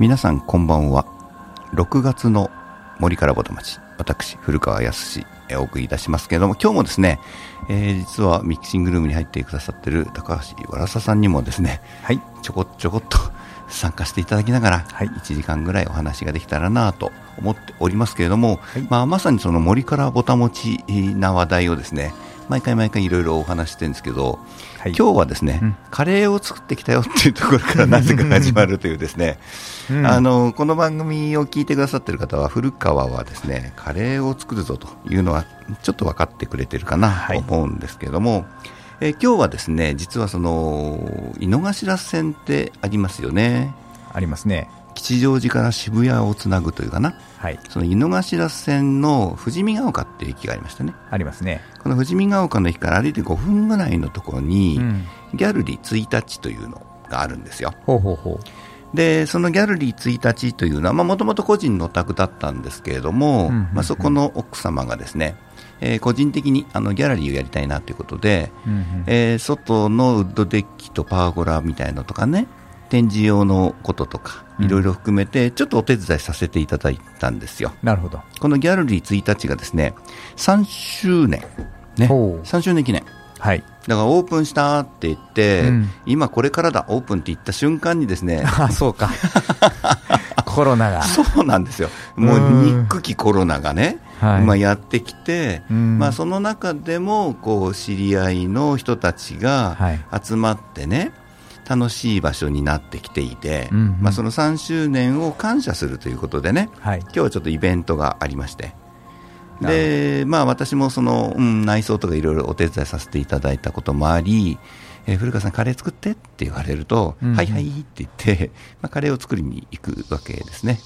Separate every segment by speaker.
Speaker 1: 皆さんこんばんは。6月の森からぼた町私古川康お送りいたしますけれども今日もですね、えー、実はミキシングルームに入ってくださってる高橋わらささんにもですね、はい、ちょこちょこっと 参加していただきながら、はい、1時間ぐらいお話ができたらなと思っておりますけれども、はい、まあ、まさにその森からぼたもちな話題をですね毎回毎回いろいろお話してるんですけど、はい、今日はですね、うん、カレーを作ってきたよっていうところからなぜか始まるというですね、うん、あのこの番組を聞いてくださっている方は古川はですねカレーを作るぞというのはちょっと分かってくれてるかなと思うんですけれども、はい、え今日はですね実はその井の頭線ってありますよね。
Speaker 2: ありますね。
Speaker 1: 吉祥寺から渋谷をつなぐというかな、はい、その井の頭線の富士見ヶ丘っていう駅がありましたね。
Speaker 2: ありますね。
Speaker 1: この富士見ヶ丘の駅から歩いて5分ぐらいのところに、うん、ギャルリー1日というのがあるんですよ。
Speaker 2: ほうほうほ
Speaker 1: う。でそのギャルリー1日というのはもともと個人のお宅だったんですけれども、うんうんうん、まあ、そこの奥様がですねえー、個人的にあのギャラリーをやりたいなということで、うんうん、えー、外のウッドデッキとパーゴラみたいのとかね、展示用のこととか、いろいろ含めて、ちょっとお手伝いさせていただいたんですよ。
Speaker 2: なるほど。
Speaker 1: このギャラリー1日がですね、3周年、ね、3周年記念。
Speaker 2: はい。
Speaker 1: だからオープンしたって言って、うん、今これからだ、オープンって言った瞬間にですね、
Speaker 2: あそうか。コロナが。
Speaker 1: そうなんですよ。もう憎きコロナがね、はい、まあやってきて、まあその中でも、こう、知り合いの人たちが集まってね、はい楽しい場所になってきていて、うんうん、まあ、その3周年を感謝するということでね、はい、今日はちょっとイベントがありまして。でまあ、私もその、うん、内装とかいろいろお手伝いさせていただいたこともあり、えー、古川さん、カレー作ってって言われると、うんうん、はいはいって言って、まあ、カレーを作りに行くわけですね。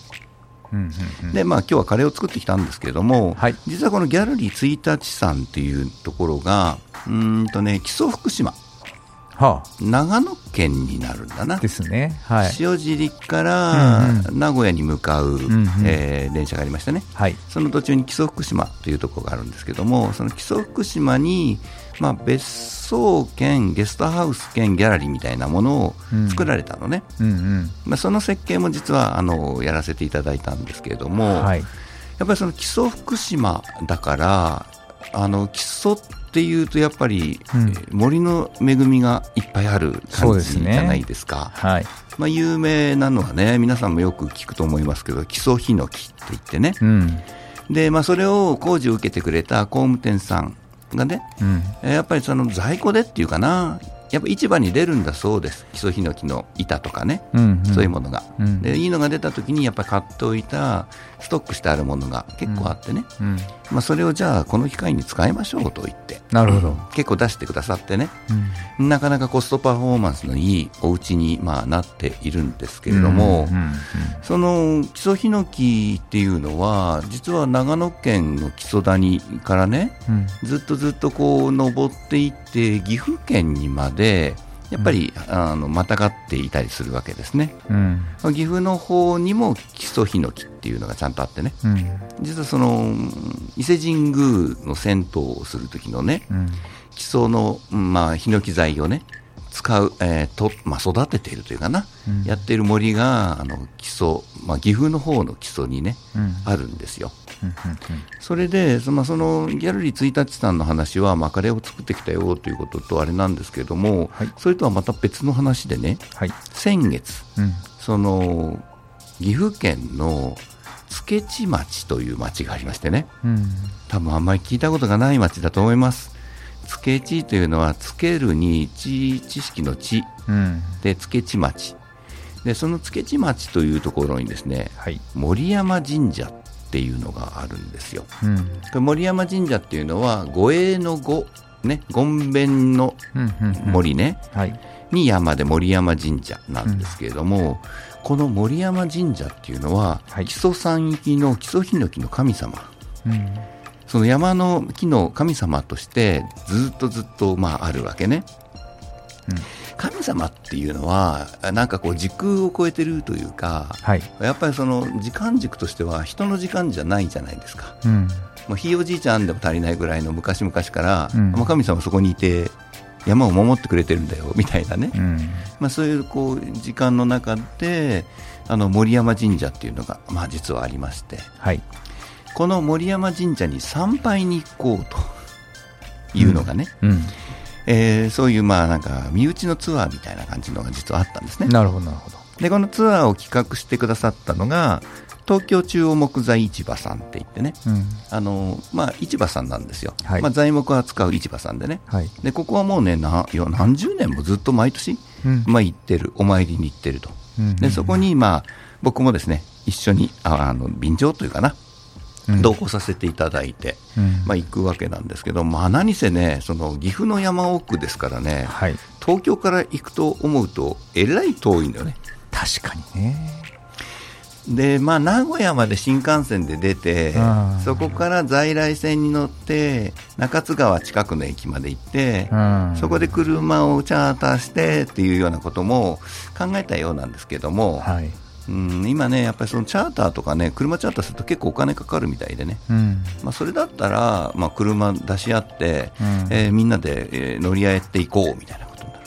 Speaker 1: うんうん、でまあ今日はカレーを作ってきたんですけれども、はい、実はこのギャラリー1日さんっていうところがうんとね木曽福島はあ、長野県になるんだな。
Speaker 2: ですね。はい、
Speaker 1: 塩尻から名古屋に向かう、うんうん、えー、電車がありましてね、はい、その途中に木曽福島というところがあるんですけども、その木曽福島に、まあ、別荘兼ゲストハウス兼ギャラリーみたいなものを作られたのね、うんうん、まあ、その設計も実はあのやらせていただいたんですけれども、はい、やっぱりその木曽福島だからあの木曽っていうとやっぱり、うん、森の恵みがいっぱいある感じじゃないですか。すね、はい。まあ、有名なのはね皆さんもよく聞くと思いますけど木曽ヒノキって言ってね、うん、でまあ、それを工事を受けてくれた工務店さんがね、うん、やっぱりその在庫でっていうかなやっぱ市場に出るんだそうです、基礎ヒノキの板とかね、うんうん、そういうものが、うん、で。いいのが出たときに、やっぱり買っておいたストックしてあるものが結構あってね、うん。うん、まあ、それをじゃあ、この機会に使いましょうと言って、
Speaker 2: なるほど。
Speaker 1: 結構出してくださってね、なかなかコストパフォーマンスのいいお家にまあなっているんですけれども、その基礎ヒノキっていうのは、実は長野県の木曽谷からね、ずっとずっとこう登っていって、岐阜県にまででやっぱり、うん、あのまたがっていたりするわけですね、うん、岐阜の方にも木曽ヒノキっていうのがちゃんとあってね、うん、実はその伊勢神宮の銭湯をする時のね、基礎の、まあ、ヒノキ材をね使う、えーとまあ、育てているというかな、うん、やっている森があの基礎、まあ、岐阜の方の基礎にね、うん、あるんですよ。それでそのそのギャラリー1日さんの話は、まあ、カレーを作ってきたよということとあれなんですけれども、はい、それとはまた別の話でね、はい、先月、うん、その岐阜県の付地町という町がありましてね、うん、多分あんまり聞いたことがない町だと思います。つけ地というのはつけるに知知識の知、うん、でつけ地町でそのつけ地町というところにですね、はい、森山神社っていうのがあるんですよ、うん、森山神社っていうのは護衛の護ね権弁の森ね、はい、に山で森山神社なんですけれども、うん、この森山神社っていうのは、はい、木曽山域の木曽ヒノキの神様、うんその山の木の神様としてずっとずっとまああるわけね。うん、神様っていうのはなんかこう時空を超えてるというか、はい、やっぱりその時間軸としては人の時間じゃないじゃないですか、うん、もうひいおじいちゃんでも足りないぐらいの昔々から、うん、神様そこにいて山を守ってくれてるんだよみたいなね、
Speaker 2: うん。
Speaker 1: まあ、そういうこう時間の中であの森山神社っていうのが、まあ、実はありまして。
Speaker 2: はい。
Speaker 1: この森山神社に参拝に行こうというのがね、
Speaker 2: うん。
Speaker 1: えーそういうまあなんか身内のツアーみたいな感じのが実はあったんですね。
Speaker 2: なるほど、なるほど。
Speaker 1: でこのツアーを企画してくださったのが東京中央木材市場さんって言ってね
Speaker 2: うん。
Speaker 1: あの、まあ、市場さんなんですよ、
Speaker 2: はい
Speaker 1: まあ、材木を扱う市場さんでね
Speaker 2: はい。
Speaker 1: でここはもうねな何十年もずっと毎年、
Speaker 2: うん
Speaker 1: まあ、行ってるお参りに行ってると
Speaker 2: うん
Speaker 1: でそこに、まあ、僕もですね一緒にああの便乗というかな、
Speaker 2: うん
Speaker 1: 同行させていただいて、
Speaker 2: うん
Speaker 1: まあ、行くわけなんですけど、まあ、何せねその岐阜の山奥ですからね
Speaker 2: はい。
Speaker 1: 東京から行くと思うとえらい遠いんだよね
Speaker 2: 確かにね。
Speaker 1: で、まあ、名古屋まで新幹線で出て
Speaker 2: うん
Speaker 1: そこから在来線に乗って中津川近くの駅まで行って、
Speaker 2: うん。
Speaker 1: そこで車をチャーターしてっていうようなことも考えたようなんですけども、
Speaker 2: はい。
Speaker 1: うん今ね、やっぱりそのチャーターとかね、車チャーターすると結構お金かかるみたいでね、
Speaker 2: うん。
Speaker 1: まあ、それだったら、まあ、車出し合って、
Speaker 2: うん
Speaker 1: えーみんなで、えー乗り合えていこうみたいなことになる。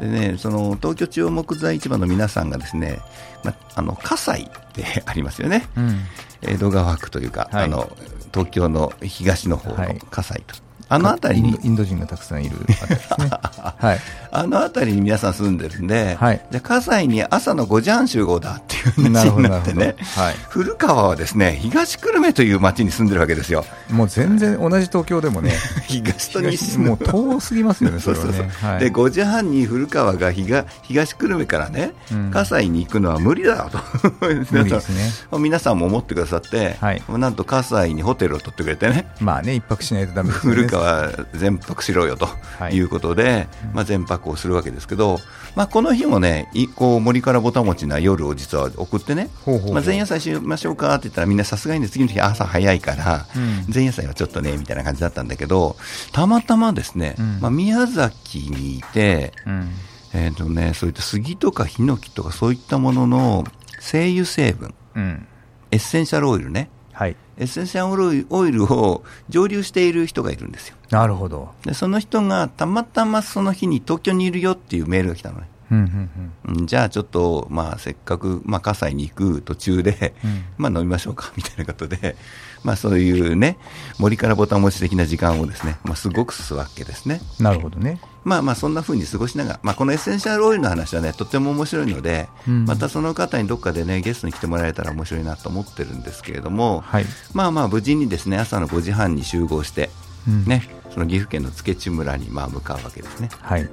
Speaker 2: うん。
Speaker 1: でね、その東京中央木材市場の皆さんがですね、まあ、あの葛西ってありますよね、
Speaker 2: うん。
Speaker 1: 江戸川区というか、
Speaker 2: はい
Speaker 1: あの東京の東の方の
Speaker 2: はい
Speaker 1: 葛西と、あの辺りに
Speaker 2: インド人がたくさんいるあたりですね。はい。
Speaker 1: あの辺りに皆さん住んでるんで、
Speaker 2: はい
Speaker 1: じゃあ葛西に朝の5時半集合だっていう話になってね、
Speaker 2: はい。
Speaker 1: 古川はですね東久留米という町に住んでるわけですよ、
Speaker 2: もう全然同じ東京でもね、
Speaker 1: 東と西
Speaker 2: もう遠すぎますよね、そ
Speaker 1: そうそうそう
Speaker 2: れはね。はい
Speaker 1: で5時半に古川が東東久留米からね、
Speaker 2: うん
Speaker 1: 葛西に行くのは無理だと
Speaker 2: 無理ですね。
Speaker 1: 皆さんも思ってくださって、
Speaker 2: はい
Speaker 1: なんと葛西にホテルを取ってくれてね、
Speaker 2: まあね、一泊しないとダメですよね。
Speaker 1: 古川全泊しろよと
Speaker 2: はい。
Speaker 1: いうことで、まあ、全泊をするわけですけど、まあ、この日もね、いこう森からぼたもちな夜を実は送ってね、
Speaker 2: ほうほう
Speaker 1: まあ、前夜祭しましょうかって言ったら、みんなさすがにね次の日朝早いから、
Speaker 2: うん。
Speaker 1: 前夜祭はちょっとねみたいな感じだったんだけど、たまたまですね、
Speaker 2: うん。
Speaker 1: まあ、宮崎にいて、
Speaker 2: うん。
Speaker 1: えーとね、そういった杉とかヒノキとかそういったものの精油成分、
Speaker 2: うん。
Speaker 1: エッセンシャルオイルね、
Speaker 2: はい。
Speaker 1: エッセンシャルオイルを蒸留している人がいるんですよ。
Speaker 2: なるほど。
Speaker 1: でその人がたまたまその日に東京にいるよっていうメールが来たのね。
Speaker 2: うんうん
Speaker 1: うんじゃあちょっと、まあ、せっかく、まあ、葛西に行く途中で、
Speaker 2: うん
Speaker 1: まあ、飲みましょうかみたいなことで、まあ、そういうね、森からボタン持ち的な時間をですね、まあ、すごくすわけですね。
Speaker 2: うん。なるほどね。
Speaker 1: まあまあそんな風に過ごしながら、まあ、このエッセンシャルオイルの話はね、とっても面白いので、
Speaker 2: うん
Speaker 1: またその方にどっかでね、ゲストに来てもらえたら面白いなと思ってるんですけれども、
Speaker 2: はい。
Speaker 1: まあまあ無事にですね、朝の5時半に集合して、
Speaker 2: うん
Speaker 1: ね、その岐阜県の付地村にまあ向かうわけですね。
Speaker 2: はい。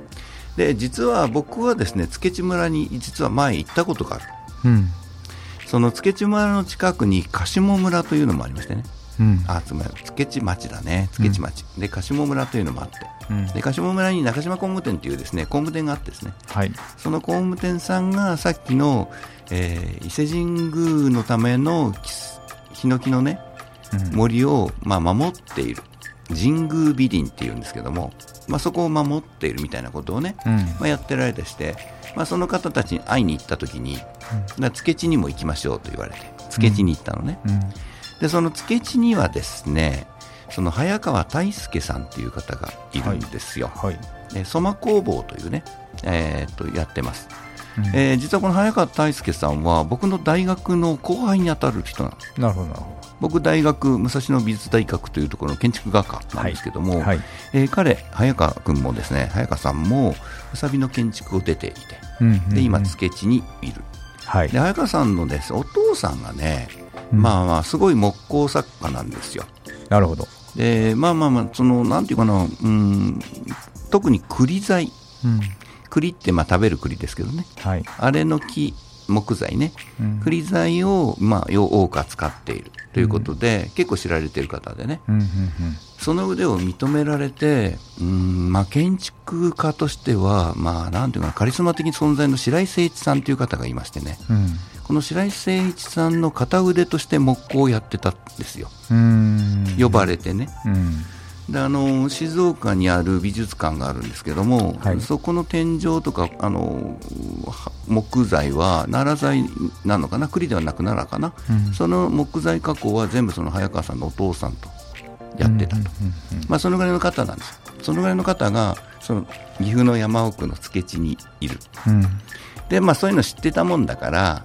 Speaker 1: で、実は僕はですね、付地村に実は前行ったことがある。
Speaker 2: うん。
Speaker 1: その付地村の近くに柏村というのもありましてね。
Speaker 2: うん。
Speaker 1: あ、つまり付地町だね。付地町。で、柏村というのもあって。
Speaker 2: うん
Speaker 1: で、柏村に中島工務店というですね、工務店があってですね、
Speaker 2: はい。
Speaker 1: その工務店さんがさっきの、えー伊勢神宮のためのきヒノキのね、
Speaker 2: うん
Speaker 1: 森を、まあ、守っている。神宮美林っていうんですけども、まあ、そこを守っているみたいなことをね、
Speaker 2: うん。
Speaker 1: まあ、やってられてして、まあ、その方たちに会いに行った時に、だから付地にも行きましょうと言われて、付地に行ったのね。
Speaker 2: うん。
Speaker 1: で、その付地にはですね、その早川大輔さんっていう方がいるんですよ。
Speaker 2: はい。
Speaker 1: でソマ工房というね、えーっとやってます、
Speaker 2: うん
Speaker 1: えー実はこの早川大輔さんは僕の大学の後輩に当たる人なんです
Speaker 2: なるほど、なるほ
Speaker 1: 僕大学武蔵野美術大学というところの建築学科なんですけども、
Speaker 2: ど。はい。
Speaker 1: えー彼早川君もですね早川さんもわさびの建築を出ていて
Speaker 2: うん
Speaker 1: で今
Speaker 2: うん
Speaker 1: 付地にいる
Speaker 2: はい
Speaker 1: で。早川さんのですお父さんがね、
Speaker 2: うん
Speaker 1: まあまあすごい木工作家なんですよ
Speaker 2: なるほど。
Speaker 1: でまあまあまあそのなんていうかなうん特に栗材
Speaker 2: うん。
Speaker 1: 栗ってまあ食べる栗ですけどね。
Speaker 2: はい。
Speaker 1: あれの木木材ね。
Speaker 2: うん。
Speaker 1: 栗材を、まあ、よ多く扱っている。ということで、結構知られている方でね。
Speaker 2: うんうん
Speaker 1: その腕を認められてうん、まあ、建築家としては、まあ、なんていうかなカリスマ的存在の白井誠一さんという方がいましてね。
Speaker 2: うん。
Speaker 1: この白井誠一さんの片腕として木工をやってたんですよ。
Speaker 2: うん。
Speaker 1: 呼ばれてね。
Speaker 2: うん。
Speaker 1: であの静岡にある美術館があるんですけども、
Speaker 2: はい。
Speaker 1: そこの天井とかあのは木材は奈良材なのかな？栗ではなく奈良かな、
Speaker 2: うん。
Speaker 1: その木材加工は全部その早川さんのお父さんとやってたと、まあ、そのぐらいの方なんです。そのぐらいの方がその岐阜の山奥の付地にいる。
Speaker 2: うん。
Speaker 1: で、まあ、そういうの知ってたもんだから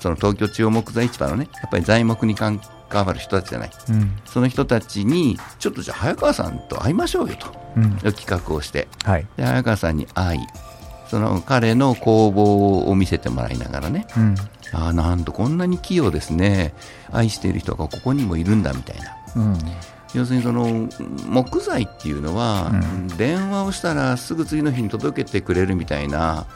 Speaker 1: その東京中央木材市場のねやっぱり材木に関わる人たちじゃない。
Speaker 2: うん。
Speaker 1: その人たちにちょっとじゃあ早川さんと会いましょうよと。
Speaker 2: うん。
Speaker 1: 企画をして。
Speaker 2: はい。
Speaker 1: で早川さんに会いその彼の工房を見せてもらいながらね。
Speaker 2: うん。
Speaker 1: ああなんとこんなに器用ですね。愛している人がここにもいるんだみたいな。
Speaker 2: うん。
Speaker 1: 要するにその木材っていうのは、
Speaker 2: うん。
Speaker 1: 電話をしたらすぐ次の日に届けてくれるみたいな、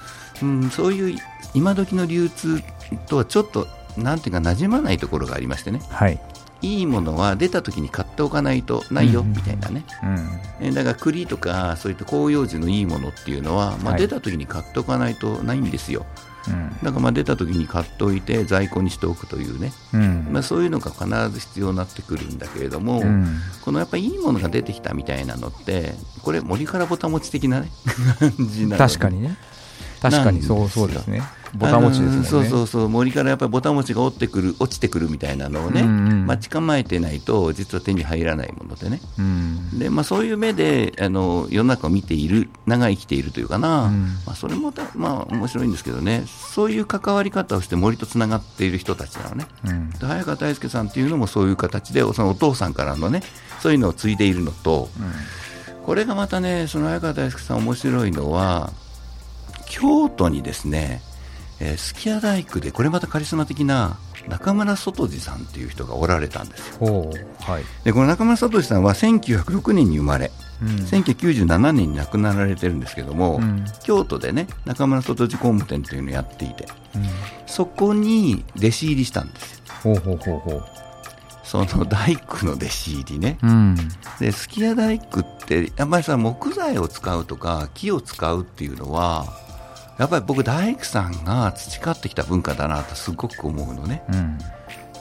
Speaker 1: うん、そういう今時の流通とはちょっとなんていうか馴染まないところがありましてね。
Speaker 2: はい。
Speaker 1: いいものは出た時に買っておかないとないよ
Speaker 2: うん。
Speaker 1: みたいなね、
Speaker 2: うん。
Speaker 1: えだから栗とかそういった広葉樹のいいものっていうのは、まあ、
Speaker 2: はい。
Speaker 1: 出た時に買っておかないとないんですよ、
Speaker 2: うん。
Speaker 1: だからまあ出た時に買っておいて在庫にしておくというね、
Speaker 2: うん。
Speaker 1: まあ、そういうのが必ず必要になってくるんだけれども、
Speaker 2: うん。
Speaker 1: このやっぱりいいものが出てきたみたいなのってこれ森からぼたもち的な、ね、感じなので
Speaker 2: 確かにね。確かにそうそうですねボタン持ちですね。
Speaker 1: そうそうそう森からやっぱりぼたもちが落ちてくる落ちてくるみたいなのをね、
Speaker 2: うんうん
Speaker 1: 待ち構えてないと実は手に入らないものでね。
Speaker 2: うん。
Speaker 1: で、まあ、そういう目であの世の中を見ている長い生きているというかな、
Speaker 2: うん。
Speaker 1: まあ、それもた、まあ、面白いんですけどね。そういう関わり方をして森とつながっている人たちなのね。
Speaker 2: うん。
Speaker 1: で早川大輔さんっていうのもそういう形でそのお父さんからのねそういうのを継いでいるのとこれがまたねその早川大輔さん面白いのは京都にですね、えー、すき家大工でこれまたカリスマ的な中村外次さんっていう人がおられたんですよ。
Speaker 2: はい。
Speaker 1: でこの中村外次さんは1906年に生まれ
Speaker 2: うん。
Speaker 1: 1997年に亡くなられてるんですけども、
Speaker 2: うん。
Speaker 1: 京都でね中村外次工務店というのをやっていて
Speaker 2: うん。
Speaker 1: そこに弟子入りしたんですよ。
Speaker 2: ほうほうほうほう。
Speaker 1: その大工の弟子入りね。
Speaker 2: うん。
Speaker 1: で、すき家大工って、やっぱりさ、木材を使うとか、木を使うっていうのは、やっぱり僕、大工さんが培ってきた文化だなとすごく思うのね。
Speaker 2: うん。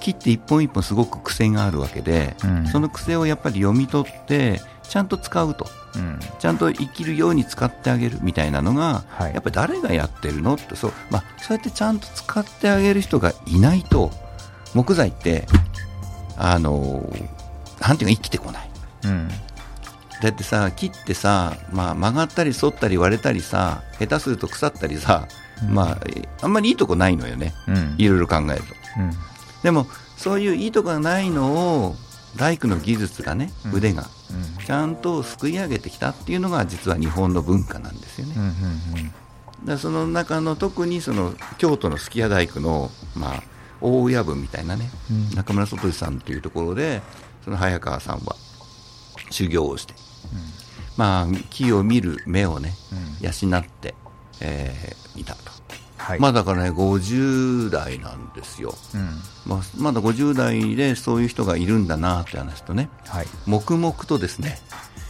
Speaker 1: 木って一本一本すごく癖があるわけで、
Speaker 2: うん。
Speaker 1: その癖をやっぱり読み取って、ちゃんと使うと。
Speaker 2: うん。
Speaker 1: ちゃんと生きるように使ってあげるみたいなのが、
Speaker 2: はい。
Speaker 1: やっぱり誰がやってるの？ってそう,、まあ、そうやってちゃんと使ってあげる人がいないと木材ってあのなんていうか生きてこない。
Speaker 2: うん
Speaker 1: だってさ木ってさ、まあ、曲がったり反ったり割れたりさ下手すると腐ったりさ、
Speaker 2: うん。
Speaker 1: まあ、えあんまりいいとこないのよね。
Speaker 2: うん。
Speaker 1: いろいろ考えると。
Speaker 2: うん。
Speaker 1: でもそういういいとこがないのを大工の技術がね
Speaker 2: うん。
Speaker 1: 腕がちゃんとすくい上げてきたっていうのが実は日本の文化なんですよね、だその中の特にその京都のすき家大工の、まあ、大親分みたいなね、
Speaker 2: うん。
Speaker 1: 中村外さんというところでその早川さんは修行をして、まあ、木を見る目をね
Speaker 2: うん。
Speaker 1: 養って、えーいたと、
Speaker 2: はい。
Speaker 1: まあだからね50代なんですよ、
Speaker 2: うん。
Speaker 1: まあ、まだ50代でそういう人がいるんだなって話とね
Speaker 2: はい。
Speaker 1: 黙々とですね、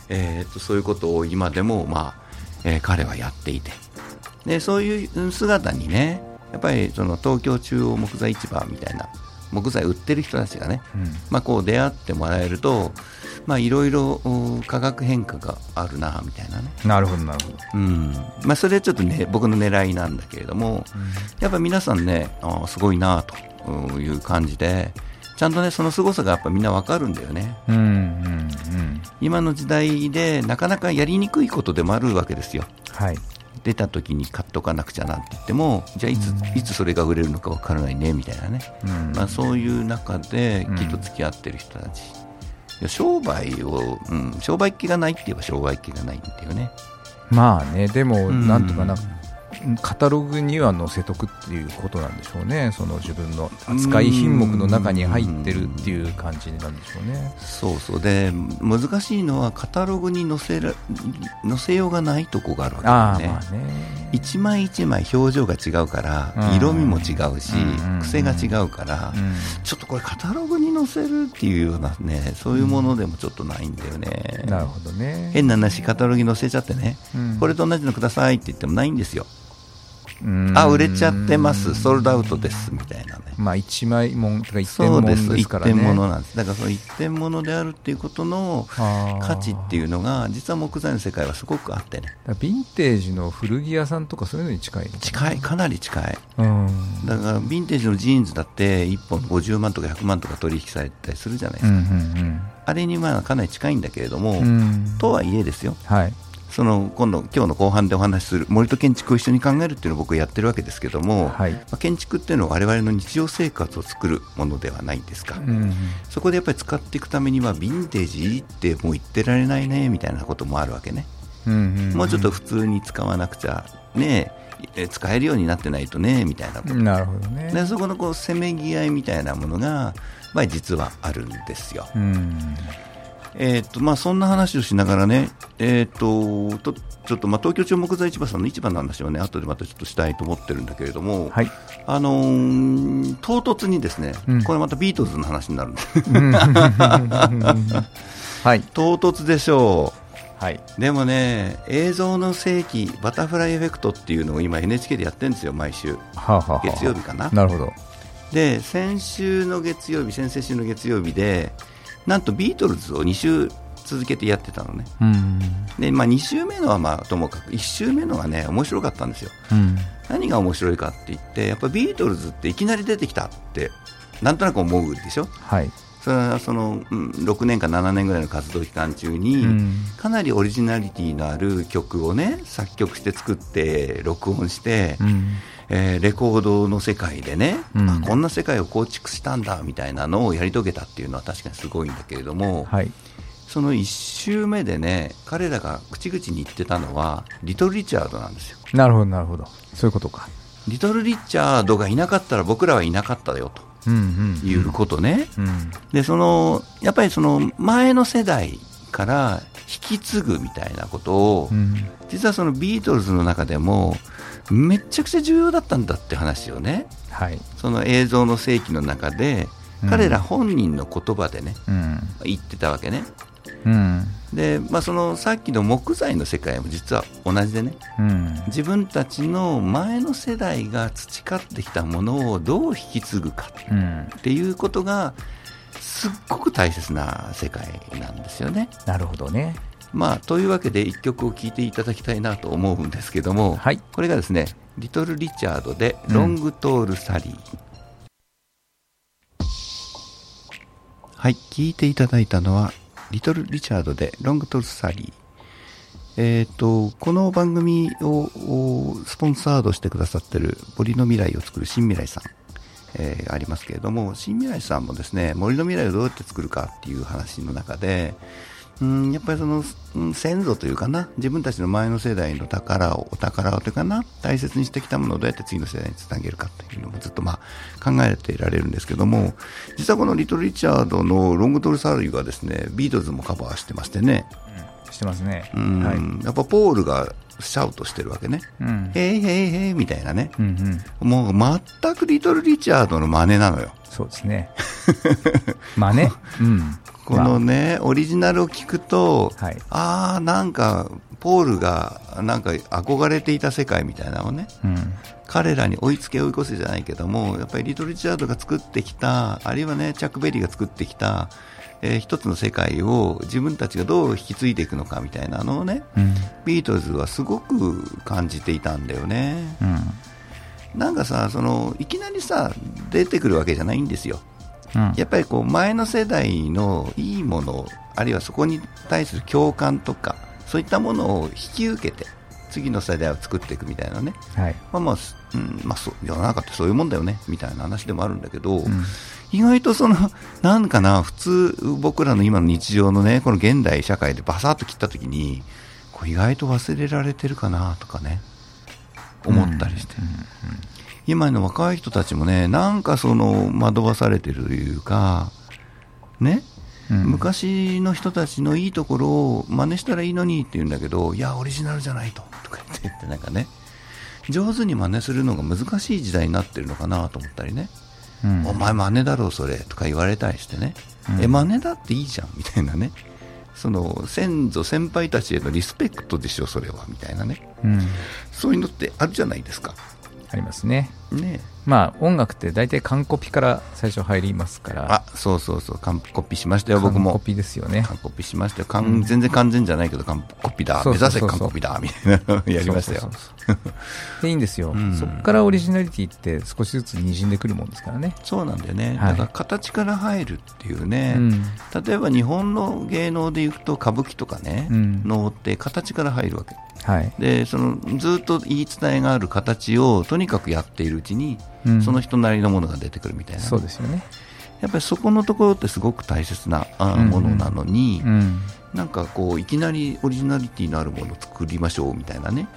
Speaker 1: えーとそういうことを今でも、まあえー彼はやっていて。でそういう姿にねやっぱりその東京中央木材市場みたいな木材売ってる人たちがね、
Speaker 2: うん。
Speaker 1: まあ、こう出会ってもらえるとまあいろいろお化学変化があるなみたいなね、
Speaker 2: なるほどなるほど。
Speaker 1: うん。まあ、それはちょっとね僕の狙いなんだけれども、やっぱ皆さんねあーすごいなという感じでちゃんとねその凄さがやっぱみんなわかるんだよね。
Speaker 2: うんうんうん。
Speaker 1: 今の時代でなかなかやりにくいことでもあるわけですよ。
Speaker 2: はい。
Speaker 1: 出た時に買っとかなくちゃなんて言ってもじゃあいつ,、いつそれが売れるのかわからないねみたいなね、
Speaker 2: うん。
Speaker 1: まあ、そういう中で木と付き合ってる人たち、いや商売を、うん、商売っ気がないって言えば商売っ気がないんだよね。
Speaker 2: まあねでも
Speaker 1: うん。
Speaker 2: なんとかなカタログには載せとくっていうことなんでしょうね。その自分の扱い品目の中に入ってるっていう感じなんでしょうね。
Speaker 1: そうそう。で難しいのはカタログに載せら載せようがないとこがあるわけ
Speaker 2: ああ
Speaker 1: だよね。一枚一枚表情が違うから、
Speaker 2: うん。
Speaker 1: 色味も違うし、
Speaker 2: うん。
Speaker 1: 癖が違うから、
Speaker 2: うん。
Speaker 1: ちょっとこれカタログに載せるっていうようなねそういうものでもちょっとないんだよね、
Speaker 2: なるほどね。
Speaker 1: 変な話カタログに載せちゃってね、
Speaker 2: うん。
Speaker 1: これと同じのくださいって言ってもないんですよ、
Speaker 2: うん
Speaker 1: あ売れちゃってます。ソールドアウトですみたいなね。
Speaker 2: まあ一枚もんとか一点もん
Speaker 1: そうです。
Speaker 2: からね。
Speaker 1: 点物なんです。だからその一点物であるっていうことの価値っていうのが実は木材の世界はすごくあってね。
Speaker 2: ヴィンテージの古着屋さんとかそういうのに近い
Speaker 1: 近い。かなり近い。
Speaker 2: うん。
Speaker 1: だからヴィンテージのジーンズだって1本50万とか100万とか取引されたりするじゃないです
Speaker 2: うん
Speaker 1: か、あれにまあかなり近いんだけれども、
Speaker 2: うんうん。
Speaker 1: とはいえですよ。
Speaker 2: はい
Speaker 1: その今度、今日の後半でお話しする森と建築を一緒に考えるっていうのを僕やってるわけですけども、はい、まあ、建築っていうのは我々の日常生活を作るものではないですか、うん、そこでやっぱり使っていくためにはヴィンテージってもう言ってられないねみたいなこともあるわけね、うんうんうん、もうちょっと普通に使わなくちゃね使えるようになってないとねみたいなこと。
Speaker 2: なるほど、ね、
Speaker 1: でそこのこうせめぎ合いみたいなものが、まあ、実はあるんですよ。うんえーとまあ、そんな話をしながらね、えーと、とちょっとまあ東京中木材市場さんの市場の話はね後でまたちょっとしたいと思ってるんだけれども、はい、あのー、唐突にですね、うん、これまたビートルズの話になるんです、はい、唐突でしょう、はい、でもね映像の世紀バタフライエフェクトっていうのを今 NHK でやってるんですよ毎週、はあはあ、月曜日かな。
Speaker 2: なるほど。
Speaker 1: で先週の月曜日先々週の月曜日でなんとビートルズを2週続けてやってたのね、うん、でまあ、2週目のはまあともかく1週目のがね面白かったんですよ、うん、何が面白いかって言ってやっぱビートルズっていきなり出てきたってなんとなく思うでしょ、はい、それはその、うん、6年か7年ぐらいの活動期間中に、かなりオリジナリティのある曲をね作曲して作って録音して、えー、レコードの世界でね、うん、こんな世界を構築したんだみたいなのをやり遂げたっていうのは確かにすごいんだけれども、はい、その1周目でね彼らが口々に言ってたのはリトル・リチャードなんですよ。
Speaker 2: なるほどなるほど。そういうことか。
Speaker 1: リトル・リチャードがいなかったら僕らはいなかったよと。いうことね、うん。うんうん、でそのやっぱりその前の世代から引き継ぐみたいなことを、うん、実はそのビートルズの中でもめちゃくちゃ重要だったんだって話をね、はい、その映像の世紀の中で、彼ら本人の言葉でね、うん、言ってたわけね。うん、で、まあ、そのさっきの木材の世界も実は同じでね、うん、自分たちの前の世代が培ってきたものをどう引き継ぐかっていうことがすっごく大切な世界なんですよね。
Speaker 2: なるほどね
Speaker 1: まあ、というわけで1曲を聴いていただきたいなと思うんですけども、はい、これがですねリトル・リチャードで「ロングトール・サリー」うん、はい聴いていただいたのはリトル・リチャードで「ロングトール・サリー」えーと、この番組をスポンサードしてくださってる森の未来を作る新未来さん、えー、ありますけれども新未来さんもですね森の未来をどうやって作るかっていう話の中でうん、やっぱりその、うん、先祖というかな、自分たちの前の世代の宝を、お宝をというかな、大切にしてきたものをどうやって次の世代につなげるかというのもずっとまあ考えていられるんですけども、実はこのリトル・リチャードのロングトル・サルイがですね、ビートルズもカバーしてましてね、
Speaker 2: うん、してますね。
Speaker 1: うん、はい、やっぱポールがシャウトしてるわけね。うん、へいへいへいみたいなね、うんうん、もう全くリトル・リチャードの真似なのよ。
Speaker 2: そうですね。真似、うん、
Speaker 1: このね、オリジナルを聞くと、はい、ああ、なんか、ポールがなんか憧れていた世界みたいなのをね、うん、彼らに追いつけ追い越せじゃないけども、やっぱりリトル・リチャードが作ってきた、あるいはね、チャック・ベリーが作ってきた、えー、一つの世界を自分たちがどう引き継いでいくのかみたいなのをね、うん、ビートルズはすごく感じていたんだよね。うん、なんかさそのいきなりさ出てくるわけじゃないんですよ。やっぱりこう前の世代のいいものあるいはそこに対する共感とかそういったものを引き受けて次の世代を作っていくみたいなね、はい。まあまあうんまあ、世の中ってそういうもんだよねみたいな話でもあるんだけど、うん、意外とそのなんかな普通僕らの今の日常のねこの現代社会でバサッと切った時にこう意外と忘れられてるかなとかね思ったりして、うんうんうん今の若い人たちもね、なんかその惑わされてるというか、ね、うん、昔の人たちのいいところを真似したらいいのにって言うんだけど、いや、オリジナルじゃないととか言って、なんかね、上手に真似するのが難しい時代になってるのかなと思ったりね、うん、お前真似だろ、それとか言われたりしてね、うん、え、真似だっていいじゃんみたいなね。その先祖先輩たちへのリスペクトでしょそれはみたいなね、うん、そういうのってあるじゃないですか
Speaker 2: ありますね。
Speaker 1: ね。
Speaker 2: まあ音楽って大体完コピから最初入りますから。
Speaker 1: あそうそうそう。完コピしましたよ僕も。
Speaker 2: 完コピですよね。
Speaker 1: 完コピしましたよ。完全然完全じゃないけど完コピだ。目指せ完コピだ。みたいな。の やりましたよ。
Speaker 2: でいいんですよ、
Speaker 1: うん。
Speaker 2: そこからオリジナリティって少しずつにじんでくるもんですからね、
Speaker 1: そうなんだよね、
Speaker 2: はい。
Speaker 1: だから形から入るっていうね、
Speaker 2: うん。
Speaker 1: 例えば日本の芸能でいくと歌舞伎とかね、
Speaker 2: うん。
Speaker 1: 能って形から入るわけ
Speaker 2: はい。
Speaker 1: でそのずっと言い伝えがある形をとにかくやっているうちに、
Speaker 2: うん。
Speaker 1: その人なりのものが出てくるみたいな。ね、
Speaker 2: そうですよね、
Speaker 1: やっぱりそこのところってすごく大切なものなのに、
Speaker 2: うん、
Speaker 1: なんかこういきなりオリジナリティのあるものを作りましょうみたいなね。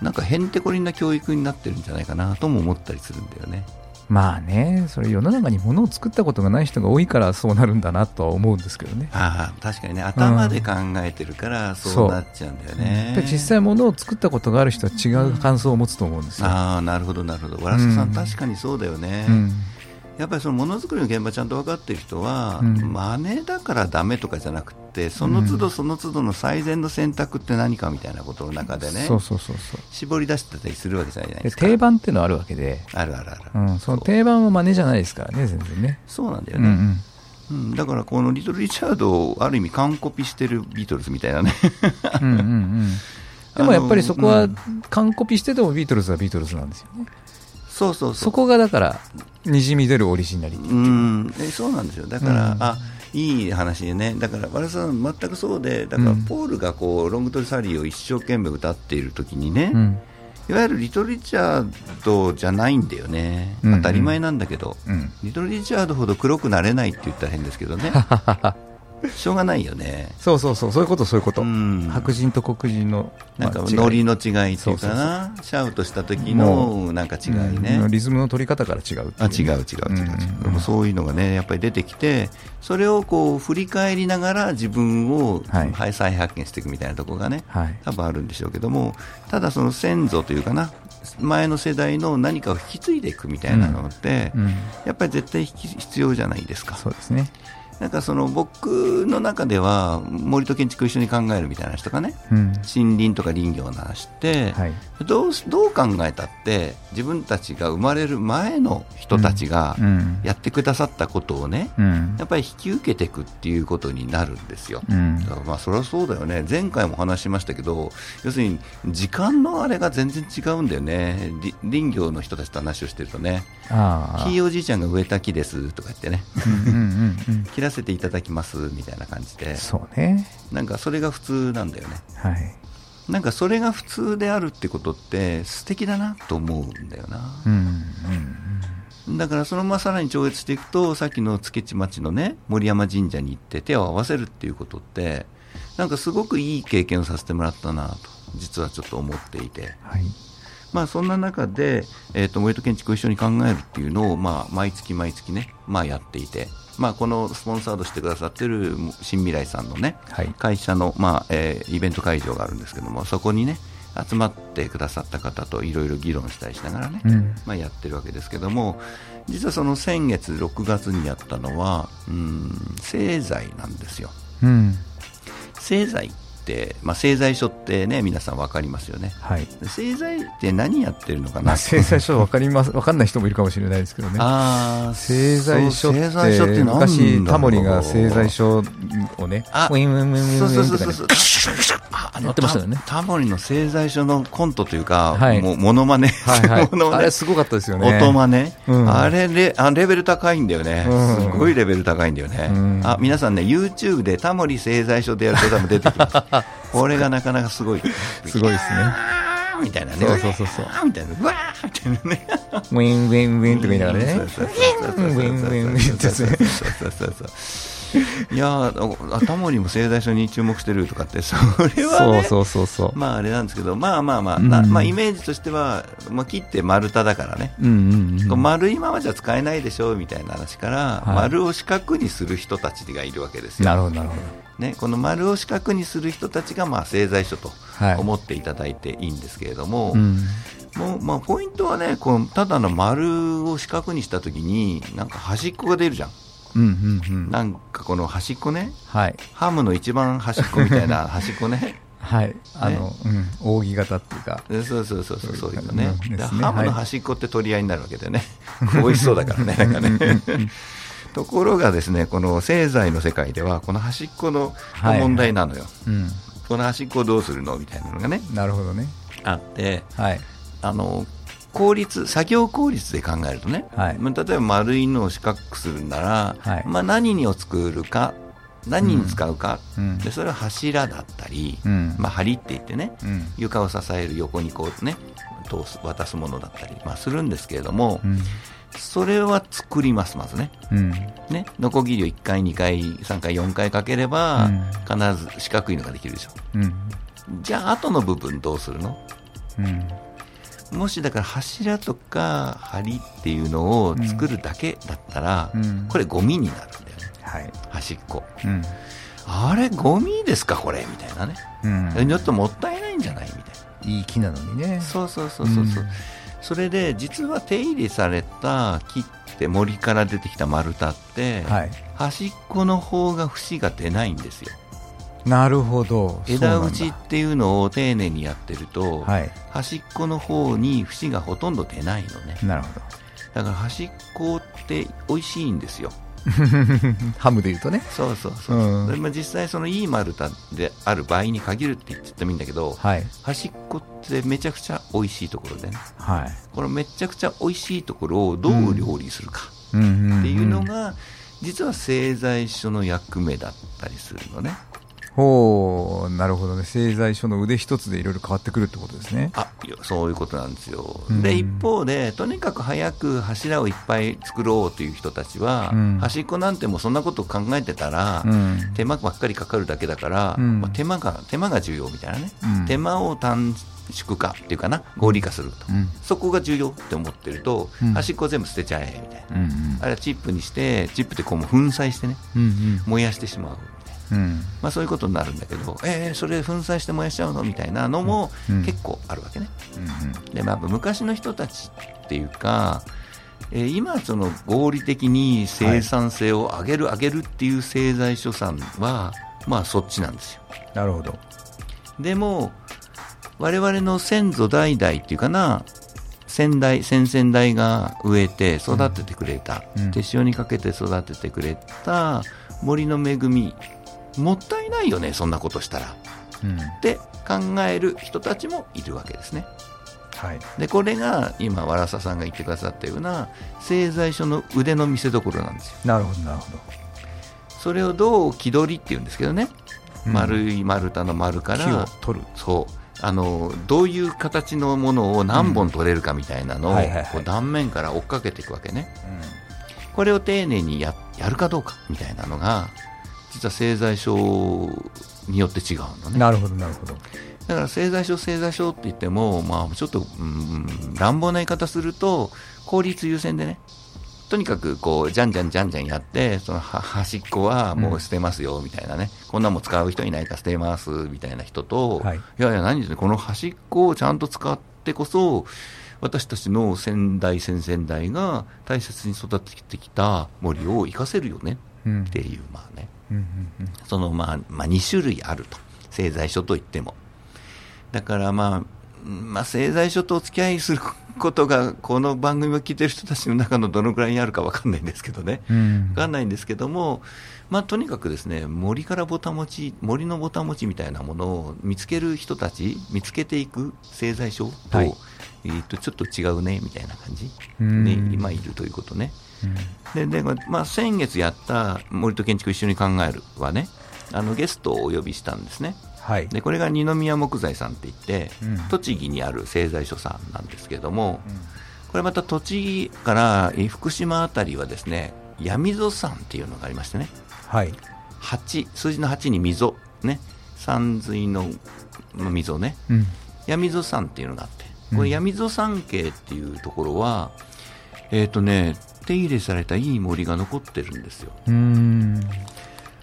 Speaker 1: なんかへんてこりんな教育になってるんじゃないかなとも思ったりするんだよね。
Speaker 2: まあねそれ世の中に物を作ったことがない人が多いからそうなるんだなとは思うんですけどね。
Speaker 1: ああ確かにね。頭で考えてるからそうなっちゃうんだよね。
Speaker 2: やっぱり実際物を作ったことがある人は違う感想を持つと思うんですよ、
Speaker 1: ああなるほどなるほど、わらささん、
Speaker 2: うん。
Speaker 1: 確かにそうだよね、
Speaker 2: うん
Speaker 1: やっぱりそのものづくりの現場ちゃんと分かっている人は、
Speaker 2: うん。
Speaker 1: 真似だからダメとかじゃなくて、その都度その都度の最善の選択って何かみたいなことの中でね、
Speaker 2: そうそうそうそう。
Speaker 1: 絞り出してたりするわけじゃないで
Speaker 2: です
Speaker 1: か。
Speaker 2: 定番っていうのはあるわけで、
Speaker 1: あるあるある、
Speaker 2: うん、その定番は真似じゃないですからね全然ね。
Speaker 1: そうなんだよね、
Speaker 2: うんうん。
Speaker 1: うんだからこのリトル・リチャードをある意味、完コピしてるビートルズみたいなね、
Speaker 2: うんうんうん。でもやっぱりそこは完コピしててもビートルズはビートルズなんですよね。
Speaker 1: そうそうそう。
Speaker 2: そこがだからにじみ出るオリジナリティ
Speaker 1: う。ん。えそうなんですよ、だから、
Speaker 2: うん。
Speaker 1: あいい話でね、だから、和田さん、全くそうで、だから、
Speaker 2: うん。
Speaker 1: ポールがこうロングトリサリーを一生懸命歌っているときにね、
Speaker 2: うん。
Speaker 1: いわゆるリトル・リチャードじゃないんだよね、
Speaker 2: うん。
Speaker 1: 当たり前なんだけど、
Speaker 2: うん。
Speaker 1: リトル・リチャードほど黒くなれないって言ったら変ですけどね、しょうがないよね。
Speaker 2: そうそうそう。そういうことそういうこと、
Speaker 1: うん。
Speaker 2: 白人と黒人の
Speaker 1: なんかノリの違いっていうかな、シャウトした時
Speaker 2: も
Speaker 1: のなんか違いね。
Speaker 2: うんリズムの取り方から違う
Speaker 1: あ違う違う違う違う、
Speaker 2: うん。
Speaker 1: でもそういうのがねやっぱり出てきてそれをこう振り返りながら自分を
Speaker 2: はい。
Speaker 1: はい再発見していくみたいなところがね
Speaker 2: はい。
Speaker 1: 多分あるんでしょうけどもただその先祖というかな前の世代の何かを引き継いでいくみたいなのって、
Speaker 2: うん。
Speaker 1: やっぱり絶対必要じゃないですか。
Speaker 2: そうですね
Speaker 1: なんかその僕の中では森と建築を一緒に考えるみたいな話とかね
Speaker 2: うん。
Speaker 1: 森林とか林業の話って、
Speaker 2: はい。
Speaker 1: どうしどう考えたって自分たちが生まれる前の人たちが
Speaker 2: うん。
Speaker 1: やってくださったことをね、
Speaker 2: うん。
Speaker 1: やっぱり引き受けていくっていうことになるんですよ。
Speaker 2: うん。
Speaker 1: だからまあそれはそうだよね。前回も話しましたけど要するに時間のあれが全然違うんだよね。り林業の人たちと話をしてるとね。ひいおじいちゃんが植えた木ですとか言ってね。
Speaker 2: うんうんうんうん。
Speaker 1: 切らせていただきますみたいな感じで。
Speaker 2: そうね。
Speaker 1: なんかそれが普通なんだよね。
Speaker 2: はい。
Speaker 1: なんかそれが普通であるってことって素敵だなと思うんだよな、
Speaker 2: うん
Speaker 1: だからそのままさらに超越していくとさっきの月地町のね森山神社に行って手を合わせるっていうことってなんかすごくいい経験をさせてもらったなと実はちょっと思っていて。
Speaker 2: はい。
Speaker 1: まあそんな中で、えー、と森と建築を一緒に考えるっていうのを、まあ、毎月毎月ね、まあ、やっていて、まあ、このスポンサードしてくださってる新未来さんのね
Speaker 2: はい。
Speaker 1: 会社の、まあえーイベント会場があるんですけどもそこにね集まってくださった方といろいろ議論したりしながらね、
Speaker 2: うん。
Speaker 1: まあ、やってるわけですけども実はその先月6月にやったのはうん製材なんですよ。
Speaker 2: うん。
Speaker 1: 製材って、まあ、製材所ってね皆さん分かりますよね。
Speaker 2: はい。
Speaker 1: 製材って何やってるのかな。
Speaker 2: まあ製材所わかります わかんない人もいるかもしれないですけどね。
Speaker 1: あー
Speaker 2: 製材所って
Speaker 1: って
Speaker 2: 昔タモリが製材所をね
Speaker 1: あ
Speaker 2: ウィンウィンウィンウィン
Speaker 1: そう
Speaker 2: ウィン
Speaker 1: そうそうそうああの
Speaker 2: やってましたよね
Speaker 1: タタモリの製材所のコントというか、
Speaker 2: はい
Speaker 1: もうモノマネ、
Speaker 2: はいはいあれすごかったですよね
Speaker 1: 音真似、
Speaker 2: うん
Speaker 1: あれレあレベル高いんだよね、
Speaker 2: うん
Speaker 1: すごいレベル高いんだよね、
Speaker 2: うん
Speaker 1: あ皆さんね YouTube でタモリ製材所でやると多分出てきますこれがなかなかすごい。
Speaker 2: すごいですね。
Speaker 1: みたいなね。
Speaker 2: そうそうそうそう。
Speaker 1: みたいな。うわーみたいなね。
Speaker 2: ウィンウィンウィンとか言いながらね。ウィンウィンウィンウィンって
Speaker 1: そうそうそう。いやーあタモリも製材所に注目してるとかってそれはね
Speaker 2: そうそうそうそう。
Speaker 1: まああれなんですけどまあまあまあ、
Speaker 2: うん。
Speaker 1: なまあイメージとしては、まあ、切って丸太だからね、
Speaker 2: うんうん
Speaker 1: 丸いままじゃ使えないでしょうみたいな話から、
Speaker 2: はい。
Speaker 1: 丸を四角にする人たちがいるわけですよ、
Speaker 2: なるほどなるほ
Speaker 1: ね、この丸を四角にする人たちがまあ製材所と
Speaker 2: はい。
Speaker 1: 思っていただいていいんですけれども、
Speaker 2: どうん。
Speaker 1: もうまあ、ポイントはねこのただの丸を四角にしたときになんか端っこが出るじゃん。
Speaker 2: うんうんうん。
Speaker 1: なんかこの端っこね。
Speaker 2: はい。
Speaker 1: ハムの一番端っこみたいな 端っこね。
Speaker 2: はい。あの、うん、扇形っていうか。
Speaker 1: そうそうそうそうそういうのね。ね。ハムの端っこって取り合いになるわけでね、美味しそうだからねなんかねところがですねこの製材の世界ではこの端っこの問題なのよ、はいうん、この端っこどうするのみたいなのがね
Speaker 2: なるほどね。
Speaker 1: あって、はい、あの効率作業効率で考えるとね、はい、例えば丸いのを四角くするなら、はい、まあ、何を作るか何に使うか、うん、でそれは柱だったり、うん、まあ、梁って言ってね、うん、床を支える横にこうね通す渡すものだったり、まあ、するんですけれども、それは作りますまずね,、ね。ノコギリを1回2回3回4回かければ、必ず四角いのができるでしょ、じゃあ後の部分どうするの、もしだから柱とか梁っていうのを作るだけだったら、これゴミになるんだよね、はい、端っこ、うん、あれゴミですかこれ？みたいなね、うん、ちょっともったいないんじゃない？みたい
Speaker 2: な。いい木なのにね。
Speaker 1: そうそうそうそうそう、それで実は手入れされた木って森から出てきた丸太って、はい、端っこの方が節が出ないんですよ。
Speaker 2: なるほど。
Speaker 1: 枝打ちっていうのを丁寧にやってると、はい、端っこの方に節がほとんど出ないのね。
Speaker 2: なるほど。
Speaker 1: だから端っこって美味しいんですよ
Speaker 2: ハムでいうとね。
Speaker 1: そうそうそう、う。ん、実際そのいい丸太である場合に限るって言ってもいいんだけど、はい、端っこってめちゃくちゃ美味しいところでね、はい、このめちゃくちゃ美味しいところをどう料理するかっていうのが、実は製材所の役目だったりするのね
Speaker 2: ほうなるほどね。製材所の腕一つでいろいろ変わってくるってことですね。
Speaker 1: あそういうことなんですよ、うん、で一方でとにかく早く柱をいっぱい作ろうという人たちは、うん、端っこなんてもそんなこと考えてたら、うん、手間ばっかりかかるだけだから、まあ、手間が手間が重要みたいなね、手間を短縮化っていうかな合理化すると、そこが重要って思ってると、端っこ全部捨てちゃえみたいな、あれはチップにしてチップでこう粉砕してね、燃やしてしまううん。まあ、そういうことになるんだけど、えー、それ粉砕して燃やしちゃうのみたいなのも結構あるわけね。うんでまあ、昔の人たちっていうか、えー、今、その合理的に生産性を上げる、上げるっていう製材所さんは、まあ、そっちなんですよ。
Speaker 2: なるほど。
Speaker 1: でも、我々の先祖代々っていうかな、先代、先々代が植えて育ててくれた、うん、手塩にかけて育ててくれた森の恵みもったいないよねそんなことしたら、うん、って考える人たちもいるわけですね。はい、でこれが今、わらささんが言ってくださったような製材所の腕の見せ所なんですよ。
Speaker 2: なるほどなるほど。
Speaker 1: それをどう気取りっていうんですけどね、うん、丸い丸太の丸から
Speaker 2: 取る。
Speaker 1: そう。あのどういう形のものを何本取れるかみたいなのを断面から追っかけていくわけね、うん、これを丁寧にややるかどうかみたいなのが実は製材所によって違うのね。
Speaker 2: なるほどなるほど。
Speaker 1: だから製材所、製材所って言っても、まあ、ちょっと、うん、乱暴な言い方すると、効率優先でね、とにかくこうじゃんじゃんじゃんじゃんやって、その端っこはもう捨てますよみたいなね、うん、こんなも使う人いないか捨てますみたいな人と、はい、いやいや、何ですね、この端っこをちゃんと使ってこそ、私たちの先代、先々代が大切に育ててきた森を生かせるよねっていう、うん、まあね。そのまあ、まあ、2種類あると。製材所といっても。だからまあ、まあ、製材所とお付き合いすることがこの番組を聞いてる人たちの中のどのくらいにあるか分かんないんですけどね、うん、分かんないんですけども、まあ、とにかくですね森からぼたもち森のぼたもちみたいなものを見つける人たち見つけていく製材所と,、はい、えー、とちょっと違うねみたいな感じで今いるということね。でで、まあ、先月やった森と建築一緒に考えるはねあのゲストをお呼びしたんですね、はい、でこれが二宮木材さんって言って、うん、栃木にある製材所さんなんですけども、うん、これまた栃木から福島辺りはですね闇溝山っていうのがありましてね、はい、8数字の8に溝。ね。山水の溝ね、うん、闇溝山っていうのがあって。これ闇溝山系っていうところは、えっ、ー、とね手入れされたいい森が残ってるんですよ。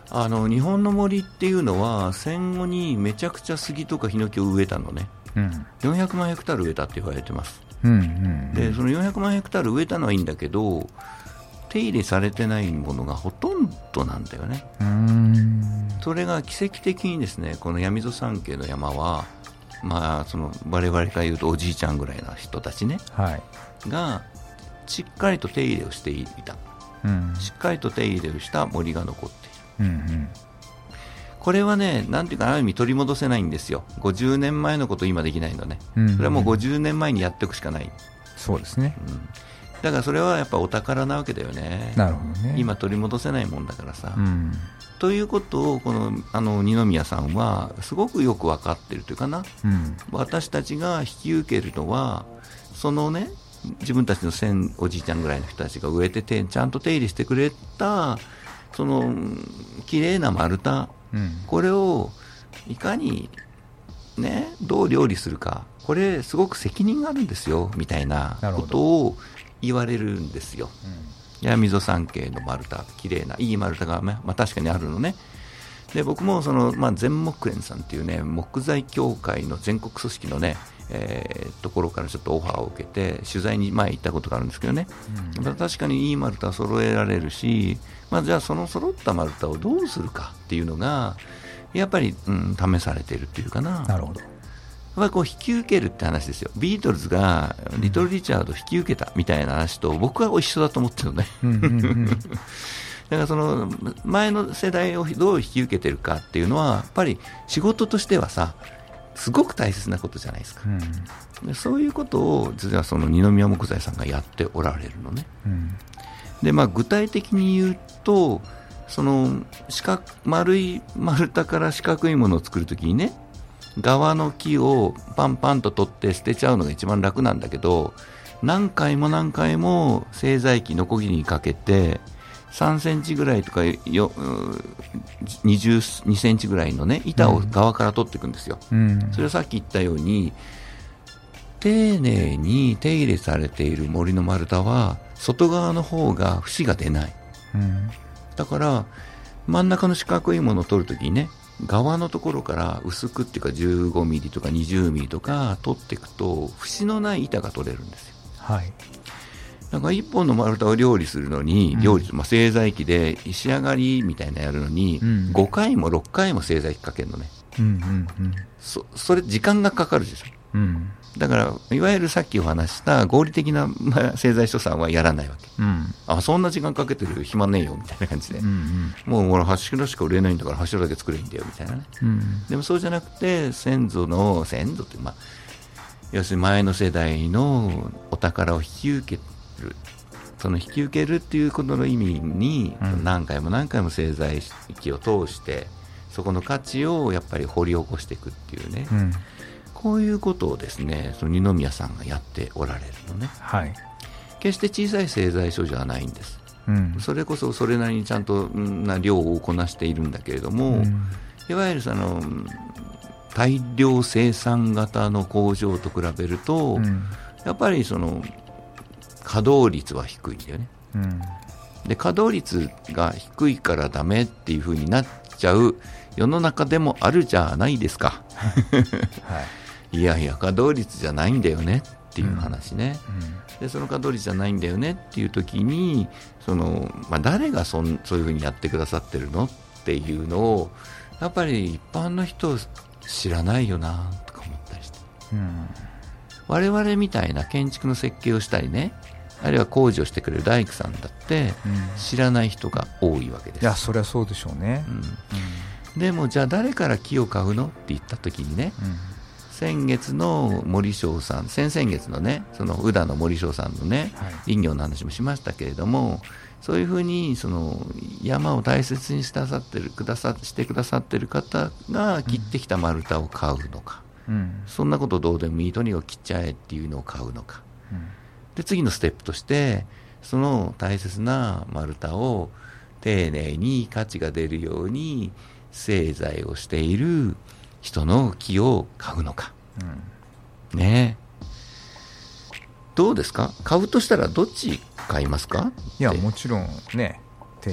Speaker 1: あの日本の森っていうのは戦後にめちゃくちゃ杉とかヒノキを植えたのね、うん、400万ヘクタール植えたって言われてます、うんうんうん、でその400万ヘクタール植えたのはいいんだけど手入れされてないものがほとんどなんだよね。それが奇跡的にですねこの闇溝山系の山は、まあ、その我々から言うとおじいちゃんぐらいの人たちね、
Speaker 2: はい。
Speaker 1: がしっかりと手入れをしていた、
Speaker 2: うん。
Speaker 1: しっかりと手入れをした森が残っている。
Speaker 2: うん
Speaker 1: これはね、なんていうか、ある意味取り戻せないんですよ、50年前のこと今できないのね、
Speaker 2: うん
Speaker 1: それはもう50年前にやっていくしかない、
Speaker 2: そうですね。
Speaker 1: うん。だからそれはやっぱお宝なわけだよね、
Speaker 2: なるほどね。
Speaker 1: 今取り戻せないもんだからさ。
Speaker 2: うん。
Speaker 1: ということを、このあの二宮さんは、すごくよく分かってるというかな、
Speaker 2: うん。
Speaker 1: 私たちが引き受けるのは、そのね、自分たちの先おじいちゃんぐらいの人たちが植えてて、ちゃんと手入れしてくれた、そのうん綺麗な丸太、
Speaker 2: うん
Speaker 1: これをいかに、ね、どう料理するか、これ、すごく責任があるんですよみたいなことを言われるんですよ。闇溝山系の丸太、綺麗ないい丸太が、まあ、確かにあるのね。で僕もその、まあ、全木蓮さんっていうね木材協会の全国組織のね、えーところからちょっとオファーを受けて取材に前行ったことがあるんですけどね、まあ確かにいい丸太は揃えられるし、まあ、じゃあその揃った丸太をどうするかっていうのがやっぱり、うん、試されているっていうかな。
Speaker 2: なるほど。
Speaker 1: やっぱりこう引き受けるって話ですよ、ビートルズがリトル・リチャードを引き受けたみたいな話と僕は一緒だと思ってるのね。
Speaker 2: うんうんうん。
Speaker 1: だからその前の世代をどう引き受けてるかっていうのは、やっぱり仕事としてはさ、すごく大切なことじゃないですか。
Speaker 2: うん
Speaker 1: でそういうことを実はその二宮木材さんがやっておられるのね。
Speaker 2: うん
Speaker 1: でまあ、具体的に言うと、その四角丸い丸太から四角いものを作るときにね、側の木をパンパンと取って捨てちゃうのが一番楽なんだけど、何回も何回も製材機、ノコギリにかけて、3センチぐらいとかようー22センチぐらいのね板を側から取っていくんですよ。
Speaker 2: うん
Speaker 1: それはさっき言ったように、丁寧に手入れされている森の丸太は、外側の方が節が出ない。
Speaker 2: うん
Speaker 1: だから、真ん中の四角いものを取るときにね、側のところから薄くっていうか15ミリとか20ミリとか取っていくと、節のない板が取れるんですよ。
Speaker 2: はい
Speaker 1: だから一本の丸太を料理するのに、
Speaker 2: うん
Speaker 1: 料理、まあ、製材機で仕上がりみたいなのやるのに、
Speaker 2: うん
Speaker 1: 5回も6回も製材機かけるのね。
Speaker 2: うんうんうん
Speaker 1: そ、それ時間がかかるでしょ。
Speaker 2: うん
Speaker 1: だから、いわゆるさっきお話した合理的なまあ製材所さんはやらないわけ。
Speaker 2: うん
Speaker 1: あ、そんな時間かけてる暇ねえよ、みたいな感じで。
Speaker 2: うん
Speaker 1: もう俺柱しか売れないんだから柱だけ作ればいいんだよ、みたいなね。
Speaker 2: うん
Speaker 1: でもそうじゃなくて、先祖の、先祖って、まあ、要するに前の世代のお宝を引き受ける。その引き受けるっていうことの意味に、
Speaker 2: うん
Speaker 1: 何回も何回も製材機を通して、そこの価値をやっぱり掘り起こしていくっていうね。
Speaker 2: うん
Speaker 1: こういうことをですね、その二宮さんがやっておられるのね。
Speaker 2: はい
Speaker 1: 決して小さい製材所じゃないんです。
Speaker 2: うん
Speaker 1: それこそそれなりにちゃんとんな量をこなしているんだけれども、
Speaker 2: うん
Speaker 1: いわゆるそのうん大量生産型の工場と比べると、
Speaker 2: うん
Speaker 1: やっぱりその稼働率は低いんだよね。
Speaker 2: うん
Speaker 1: で稼働率が低いからダメっていう風になっちゃう世の中でもあるじゃないですか。
Speaker 2: はい
Speaker 1: いやいや、稼働率じゃないんだよねっていう話ね。でその稼働率じゃないんだよねっていう時にその、まあ、誰がそんそういうふうにやってくださってるのっていうのをやっぱり一般の人知らないよなとか思ったりして
Speaker 2: うん
Speaker 1: 我々みたいな建築の設計をしたりねあるいは工事をしてくれる大工さんだって
Speaker 2: うん。
Speaker 1: 知らない人が多いわけです。
Speaker 2: いやそりゃそうでしょうね。
Speaker 1: うん、でもじゃあ誰から木を買うのって言った時にね
Speaker 2: うん。
Speaker 1: 先月の森翔さん先々月のねその宇田の森翔さんのね
Speaker 2: はい。
Speaker 1: 林業の話もしましたけれども、そういうふうにその山を大切にしてくださってるくださしてくださってる方が切ってきた丸太を買うのか、
Speaker 2: うん。
Speaker 1: そんなことどうでもいいとにかく切っちゃえっていうのを買うのか、
Speaker 2: うん
Speaker 1: で次のステップとして、その大切な丸太を丁寧に価値が出るように製材をしている人の木を買うのか。
Speaker 2: うん。
Speaker 1: ね。えどうですか？買うとしたらどっち買いますか？
Speaker 2: いやもちろんね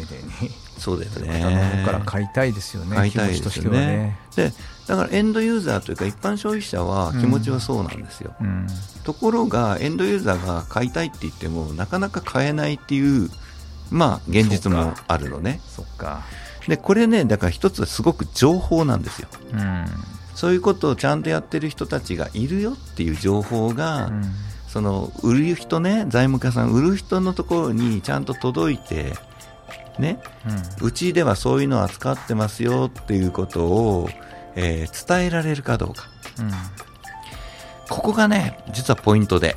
Speaker 2: 丁寧に。
Speaker 1: そうだよね。
Speaker 2: 方の方から買いたいですよね。
Speaker 1: 買いたいですよね。
Speaker 2: はね。
Speaker 1: でだからエンドユーザーというか一般消費者は気持ちはそうなんですよ、
Speaker 2: うん。
Speaker 1: ところがエンドユーザーが買いたいって言ってもなかなか買えないっていうまあ現実もあるのね。
Speaker 2: そっか。
Speaker 1: でこれねだから一つはすごく情報なんですよ。
Speaker 2: うん。
Speaker 1: そういうことをちゃんとやってる人たちがいるよっていう情報が、
Speaker 2: うん。
Speaker 1: その売る人ね財務家さん売る人のところにちゃんと届いてね。うちではそういうのを扱ってますよっていうことを、えー伝えられるかどうか。
Speaker 2: うん。
Speaker 1: ここがね実はポイントで。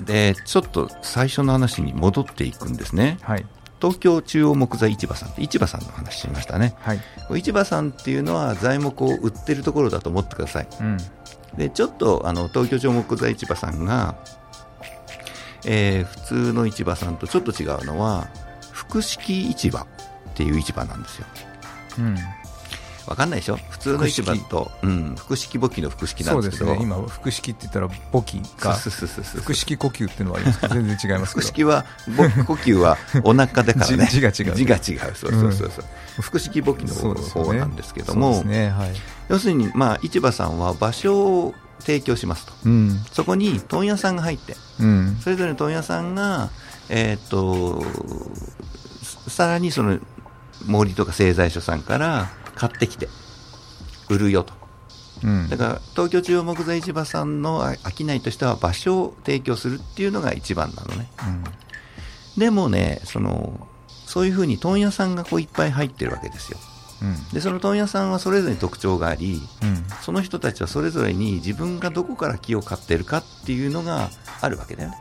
Speaker 1: でちょっと最初の話に戻っていくんですね。
Speaker 2: はい。
Speaker 1: 東京中央木材市場さんって市場さんの話しましたね。
Speaker 2: はい。
Speaker 1: 市場さんっていうのは材木を売ってるところだと思ってください。
Speaker 2: うん。
Speaker 1: でちょっとあの東京中央木材市場さんが、えー普通の市場さんとちょっと違うのは複式市場っていう市場なんですよ。
Speaker 2: うん。
Speaker 1: わかんないでしょ？普通の市場と、うん、複式簿記の複式なんでけど。
Speaker 2: そうですすね。今腹式って言ったら簿記か
Speaker 1: そうそうそうそう
Speaker 2: 腹式呼吸っていうのはありますけど全然違いますけど。
Speaker 1: 腹式はぼ呼吸はお腹だからね。
Speaker 2: 字 字が違う。
Speaker 1: 字が違う。そうそうそうそう、腹式簿記の方なんですけども、
Speaker 2: ですね。はい。
Speaker 1: 要するに、まあ、市場さんは場所を提供しますと。
Speaker 2: うん。
Speaker 1: そこに問屋さんが入って
Speaker 2: うん。
Speaker 1: それぞれの問屋さんが、えーっとささらにその森とか製材所さんから買ってきて売るよと。
Speaker 2: うん。
Speaker 1: だから東京中央木材市場さんのあ商いとしては場所を提供するっていうのが一番なのね。でもねそのそういうふうに問屋さんがこういっぱい入ってるわけですよ。
Speaker 2: うん。
Speaker 1: でその問屋さんはそれぞれに特徴があり
Speaker 2: うん。
Speaker 1: その人たちはそれぞれに自分がどこから木を買ってるかっていうのがあるわけだよね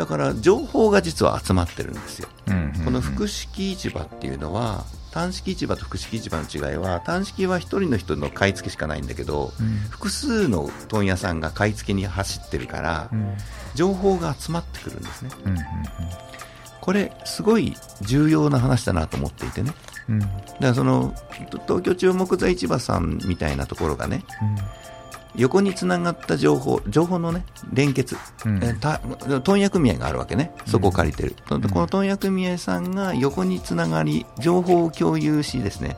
Speaker 1: だから情報が実は集まってるんですよ。
Speaker 2: うんうん
Speaker 1: この複式市場っていうのは単式市場と複式市場の違いは単式は1人の人の買い付けしかないんだけど
Speaker 2: うん。
Speaker 1: 複数の問屋さんが買い付けに走ってるから
Speaker 2: うん。
Speaker 1: 情報が集まってくるんですね。
Speaker 2: うん
Speaker 1: これすごい重要な話だなと思っていてね。
Speaker 2: うん。うん
Speaker 1: だからそのと東京中央木材市場さんみたいなところがね横につながった情報情報のね連結、
Speaker 2: うん。
Speaker 1: えた問屋組合があるわけね。そこを借りてる、この問屋組合さんが横につながり情報を共有しですね。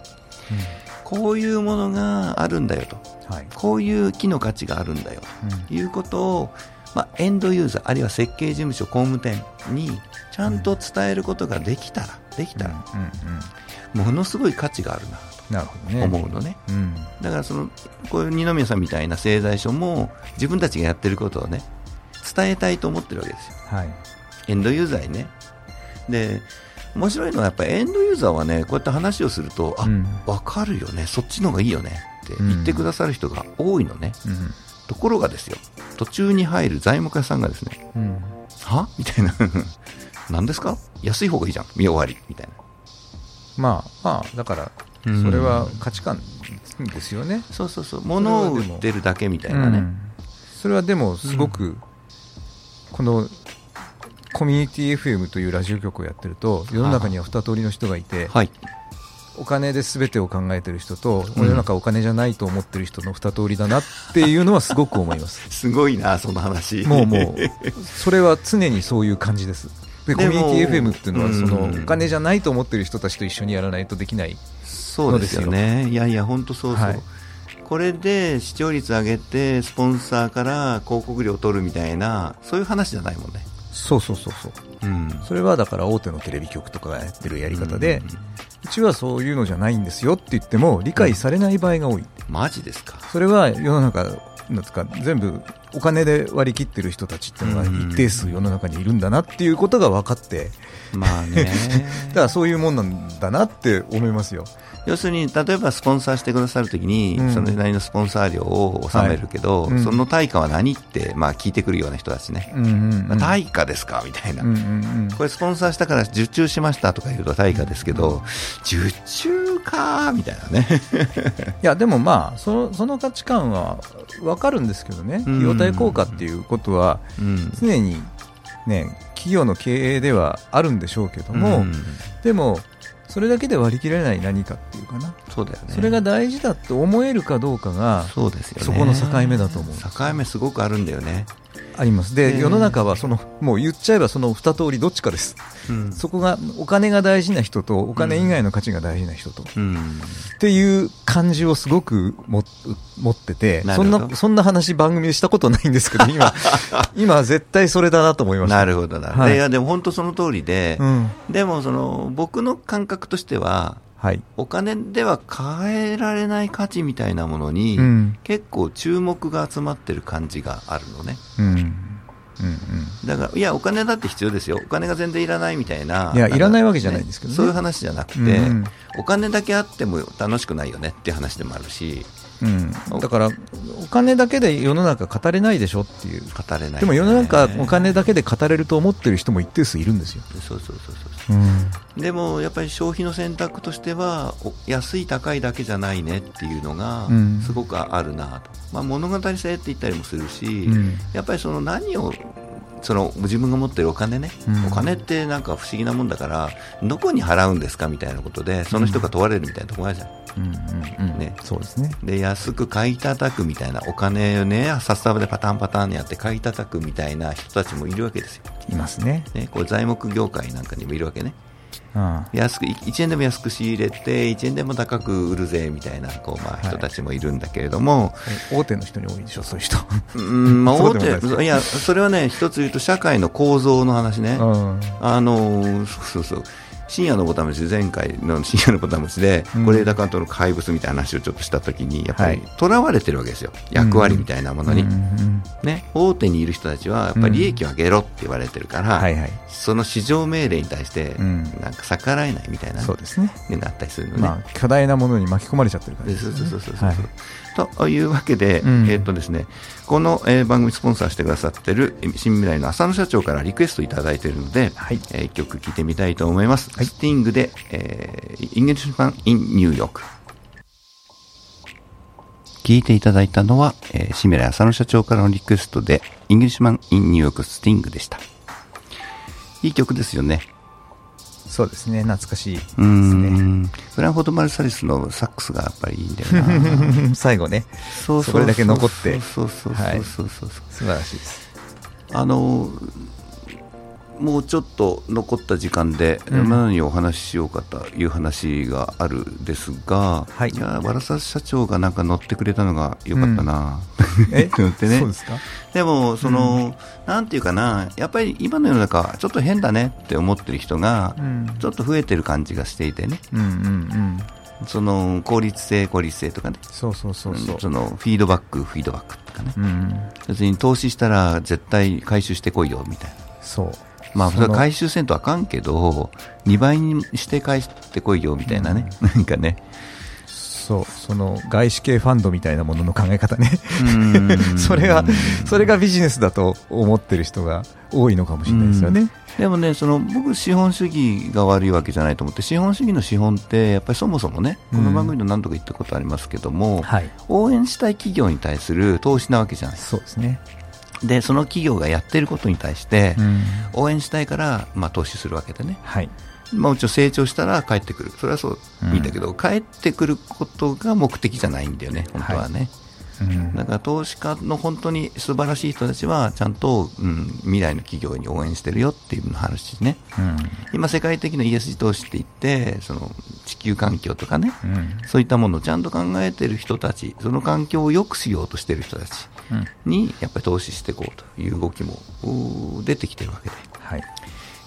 Speaker 1: こういうものがあるんだよと。
Speaker 2: はい。
Speaker 1: こういう木の価値があるんだよ。ということを、まあ、エンドユーザーあるいは設計事務所工務店にちゃんと伝えることができたらできたら、
Speaker 2: うん。うん。
Speaker 1: ものすごい価値があるな思うのね、
Speaker 2: うん。
Speaker 1: だからそのこういう二宮さんみたいな製材所も自分たちがやってることをね伝えたいと思ってるわけですよ。
Speaker 2: はい。
Speaker 1: エンドユーザーにね。で面白いのはやっぱりエンドユーザーはねこうやって話をするとあ、
Speaker 2: うん。
Speaker 1: 分かるよね。そっちの方がいいよね。って言ってくださる人が多いのね、
Speaker 2: うん。
Speaker 1: ところがですよ。途中に入る財務家さんがですね
Speaker 2: うん。
Speaker 1: は？みたいな。何ですか？安い方がいいじゃん。見終わり。みたいな。
Speaker 2: まあまあだから
Speaker 1: うん
Speaker 2: それは価値観ですよね。
Speaker 1: そうそうそう。物を売ってるだけみたいなね、
Speaker 2: うん。それはでもすごくこのコミュニティ FM というラジオ局をやってると世の中には二通りの人がいて
Speaker 1: はい。
Speaker 2: お金で全てを考えてる人と
Speaker 1: うん
Speaker 2: 世の中お金じゃないと思ってる人の二通りだなっていうのはすごく思います。
Speaker 1: すごいなその話。
Speaker 2: もうもうそれは常にそういう感じです。でコミュニティ FM っていうのはその
Speaker 1: うん
Speaker 2: お金じゃないと思ってる人たちと一緒にやらないとできない
Speaker 1: そうですよね。いやいや本当そうそう、
Speaker 2: はい。
Speaker 1: これで視聴率上げてスポンサーから広告料を取るみたいなそういう話じゃないもんね。
Speaker 2: そうそうそうそう。
Speaker 1: うん。
Speaker 2: それはだから大手のテレビ局とかがやってるやり方で、うちはそういうのじゃないんですよって言っても理解されない場合が多い、
Speaker 1: マジですか？
Speaker 2: それは世の中なんですか全部お金で割り切ってる人たちっていうのが一定数世の中にいるんだなっていうことが分かって。
Speaker 1: まあね。
Speaker 2: だからそういうもんなんだなって思いますよ
Speaker 1: 要するに例えばスポンサーしてくださるときに、
Speaker 2: うん。
Speaker 1: それなりのスポンサー料を納めるけど、
Speaker 2: はい。うん。
Speaker 1: その対価は何って、まあ、聞いてくるような人たちね、
Speaker 2: うんうん
Speaker 1: まあ対価ですか？みたいな、
Speaker 2: うんうんうん。
Speaker 1: これスポンサーしたから受注しましたとか言うと対価ですけど、受注かみたいなね。
Speaker 2: いやでもまあそのその価値観は分かるんですけどね。
Speaker 1: うん。
Speaker 2: 費用対効果っていうことは
Speaker 1: うん。
Speaker 2: 常にね企業の経営ではあるんでしょうけども、
Speaker 1: うん。
Speaker 2: でもそれだけで割り切れない何かっていうかな、
Speaker 1: そうだよね。
Speaker 2: それが大事だと思えるかどうかが
Speaker 1: そうですよね。
Speaker 2: そこの境目だと思う。
Speaker 1: 境目すごくあるんだよね
Speaker 2: あります。で、世の中はそのもう言っちゃえばその二通りどっちかです、うん、そこがお金が大事な人とお金以外の価値が大事な人と、うん、っていう感じをすごくも持っててそんなそんな話番組でしたことないんですけど今 今絶対それだなと思いました。
Speaker 1: なるほどな、はい、いやでも本当その通りで、うん、でもその僕の感覚としてははい、お金では変えられない価値みたいなものに、うん、結構注目が集まってる感じがあるのね。うんだから、いや、お金だって必要ですよ、お金が全然いらないみたいな、
Speaker 2: いや、いらないわけじゃないんですけど、ね、
Speaker 1: そういう話じゃなくて、うんうん、お金だけあっても楽しくないよねっていう話でもあるし、
Speaker 2: うん、だからお金だけで世の中語れないでしょっていう。
Speaker 1: 語れない、ね、
Speaker 2: でも世の中お金だけで語れると思ってる人も一定数いるんですよ。
Speaker 1: そうそうそうそう、う。ん、でもやっぱり消費の選択としては安い高いだけじゃないねっていうのがすごくあるなと、まあ、物語性って言ったりもするし、うん、やっぱりその何をその自分が持ってるお金ね、うん、お金ってなんか不思議なもんだからどこに払うんですかみたいなことでその人が問われるみたいなところあるじゃん、うんうんうん、ね、そうですね。で安く買い叩くみたいなお金をね札束でパタンパタンにやって買い叩くみたいな人たちもいるわけですよ。
Speaker 2: いますね。
Speaker 1: ねこれ材木業界なんかにもいるわけね安く1円でも安く仕入れて1円でも高く売るぜみたいなこう、まあ、人たちもいるんだけれども、は
Speaker 2: い、大手の人に多いでしょそういう人。
Speaker 1: うんまあ大手いやそれはね一つ言うと社会の構造の話ね、あのそうそう深夜のボタン虫前回の深夜のボタン虫で是枝監督の怪物みたいな話をちょっとしたときにやっぱりとらわれてるわけですよ、役割みたいなものに、ね、大手にいる人たちはやっぱり利益を上げろって言われてるから、その至上命令に対してなんか逆らえないみたいな、
Speaker 2: そうですね。
Speaker 1: なったりするのね、ま
Speaker 2: あ、巨大なものに巻き込まれちゃってるから、ね、
Speaker 1: そうそうそうそうそう、はいというわけで、うん、えーとですね、この、えー、番組スポンサーしてくださってる新未来の浅野社長からリクエストいただいているので、はいえー、1曲聴いてみたいと思います。はい、スティングで、えー、 Englishman in New York。聞いていただいたのは、えー、新未来浅野社長からのリクエストで、 Englishman in New York・スティングでした。いい曲ですよね。
Speaker 2: そうですね。懐かしいですね。
Speaker 1: ブランフォード・マルサリスのサックスがやっぱりいいんだよな。
Speaker 2: 最後ね。それだけ残って。
Speaker 1: そうそうそうそうそう、はい、
Speaker 2: 素晴らしいです。
Speaker 1: あのもうちょっと残った時間で、何をお話ししようかという話があるですが、はい、いやバラサ社長がなんか乗ってくれたのがよかったな、
Speaker 2: うん、え？ってね、そうですか？
Speaker 1: でもその、うん、なんていうかな、やっぱり今の世の中、ちょっと変だねって思ってる人が、ちょっと増えてる感じがしていてね。うんうんうん。その効率性、効率性とかね、
Speaker 2: そうそうそうそう。
Speaker 1: そのフィードバック、フィードバックとかね、うん、別に投資したら絶対回収してこいよみたいな、
Speaker 2: そう
Speaker 1: まあ、それは回収せんとあかんけど、2倍にして返してこいよみたいなね、うん、なんかね。
Speaker 2: そうその外資系ファンドみたいなものの考え方ね。それがそれがビジネスだと思ってる人が多いのかもしれないですよね。
Speaker 1: でもね、その僕、資本主義が悪いわけじゃないと思って、資本主義の資本って、やっぱりそもそもね、この番組で何度か言ったことありますけども、はい、応援したい企業に対する投資なわけじゃない
Speaker 2: そうですね。
Speaker 1: でその企業がやっていることに対して応援したいから、まあ、投資するわけでね、はい。まあ、もちろん成長したら帰ってくる。それはそう。いいんだけど、うん、帰ってくることが目的じゃないんだよね本当はね。はい。うん、だから投資家の本当に素晴らしい人たちはちゃんと、うん、未来の企業に応援してるよっていう話ね、うん、今、世界的な ESG 投資って言ってその地球環境とかね、うん、そういったものをちゃんと考えてる人たちその環境を良くしようとしてる人たちにやっぱり投資していこうという動きも出てきてるわけで。はい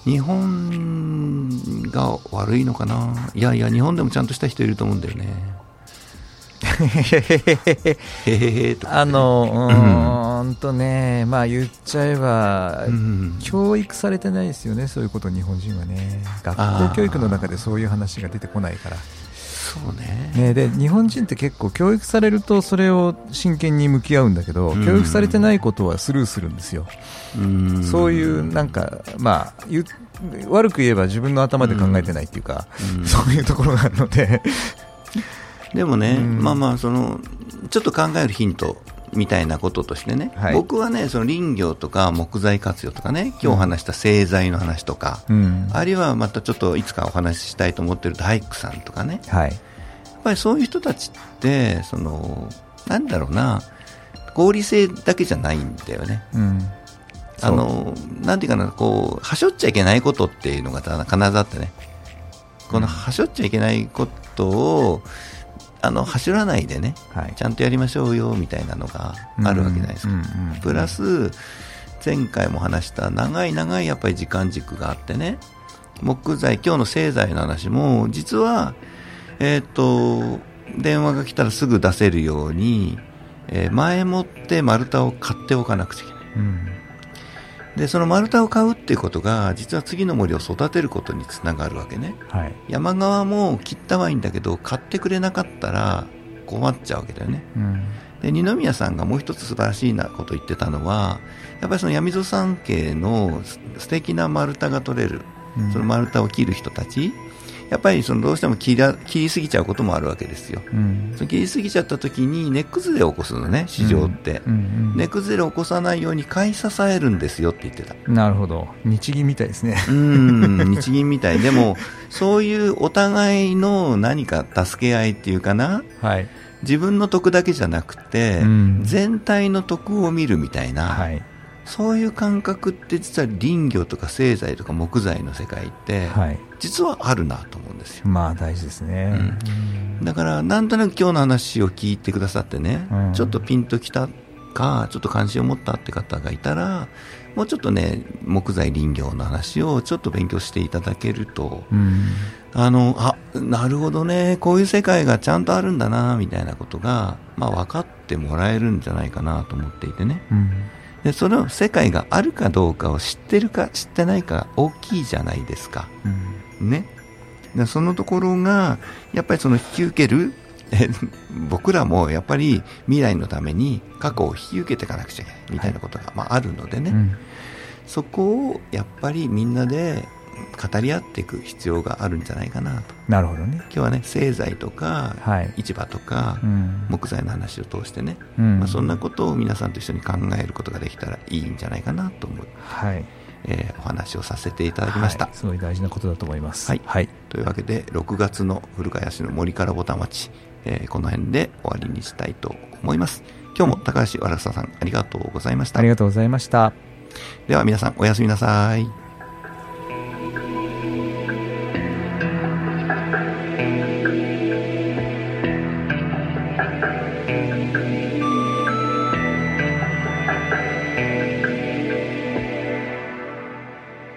Speaker 1: 日本が悪いのかな？いやいや、日本でもちゃんとした人いると思うんだよね。
Speaker 2: あのうんとね、まあ言っちゃえば、教育されてないですよね、そういうこと日本人はね。学校教育の中でそういう話が出てこないから。
Speaker 1: そうね。
Speaker 2: ねで日本人って結構教育されるとそれを真剣に向き合うんだけど、教育されてないことはスルーするんですよ。うそういうなんかまあ悪く言えば自分の頭で考えてないっていうか、そういうところがあるので。
Speaker 1: でもね、まあまあその、ちょっと考えるヒントみたいなこととしてね、はい、僕はね、その林業とか木材活用とかね、今日話した製材の話とか、うん、あるいはまたちょっといつかお話ししたいと思ってる大工さんとかね、はい、やっぱりそういう人たちって、そのなんだろうな、合理性だけじゃないんだよね。うん。あのなんていうかなこうはしょっちゃいけないことっていうのが必ずあってね。このはしょっちゃいけないことをあの走らないでね、はい、ちゃんとやりましょうよみたいなのがあるわけじゃないですか、プラス前回も話した長い長いやっぱり時間軸があってね。木材今日の製材の話も実はえっ、ー、と電話が来たらすぐ出せるように、えー、前もって丸太を買っておかなくちゃいけない、うんでその丸太を買うっていうことが実は次の森を育てることにつながるわけね、はい、山側も切ったはいいんだけど買ってくれなかったら困っちゃうわけだよね、うん、で二宮さんがもう一つ素晴らしいなことを言ってたのはやっぱりその闇戸山系の素敵な丸太が取れる、うん、その丸太を切る人たちやっぱりそのどうしても切り切りすぎちゃうこともあるわけですよ、うん、その切りすぎちゃった時に根崩れを起こすのね市場って、うんうんうん、根崩れを起こさないように買い支えるんですよって言ってた。
Speaker 2: なるほど。日銀みたいですね。
Speaker 1: うん 日銀みたい。でもそういうお互いの何か助け合いっていうかな、はい、自分の得だけじゃなくて、全体の得を見るみたいな、はいそういう感覚って実は林業とか製材とか木材の世界って、実はあるなと思うんですよ。
Speaker 2: まあ大事ですね、
Speaker 1: うん、だからなんとなく今日の話を聞いてくださってね、うん、ちょっとピンときたかちょっと関心を持ったって方がいたらもうちょっとね木材林業の話をちょっと勉強していただけると、うん、あのあなるほどねこういう世界がちゃんとあるんだなみたいなことが、まあ、分かってもらえるんじゃないかなと思っていてね。うんでその世界があるかどうかを知ってるか知ってないか大きいじゃないですか、うん、ね。でそのところがやっぱりその引き受ける僕らもやっぱり未来のために過去を引き受けていかなくちゃいけないみたいなことが、まあ、あるのでね、うん、そこをやっぱりみんなで語り合っていく必要があるんじゃないかなと。
Speaker 2: なるほどね。
Speaker 1: 今日はね製材とか、はい、市場とか、うん、木材の話を通してね、うん、まあ、そんなことを皆さんと一緒に考えることができたらいいんじゃないかなと思う、はい。えー、お話をさせていただきました、はい、
Speaker 2: すごい大事なことだと思います、
Speaker 1: はい、はい、というわけで6月の古川市の森からぼた町、えー、この辺で終わりにしたいと思います。今日も高橋わらささんありがとうございました。
Speaker 2: ありがとうございました。
Speaker 1: では皆さんおやすみなさい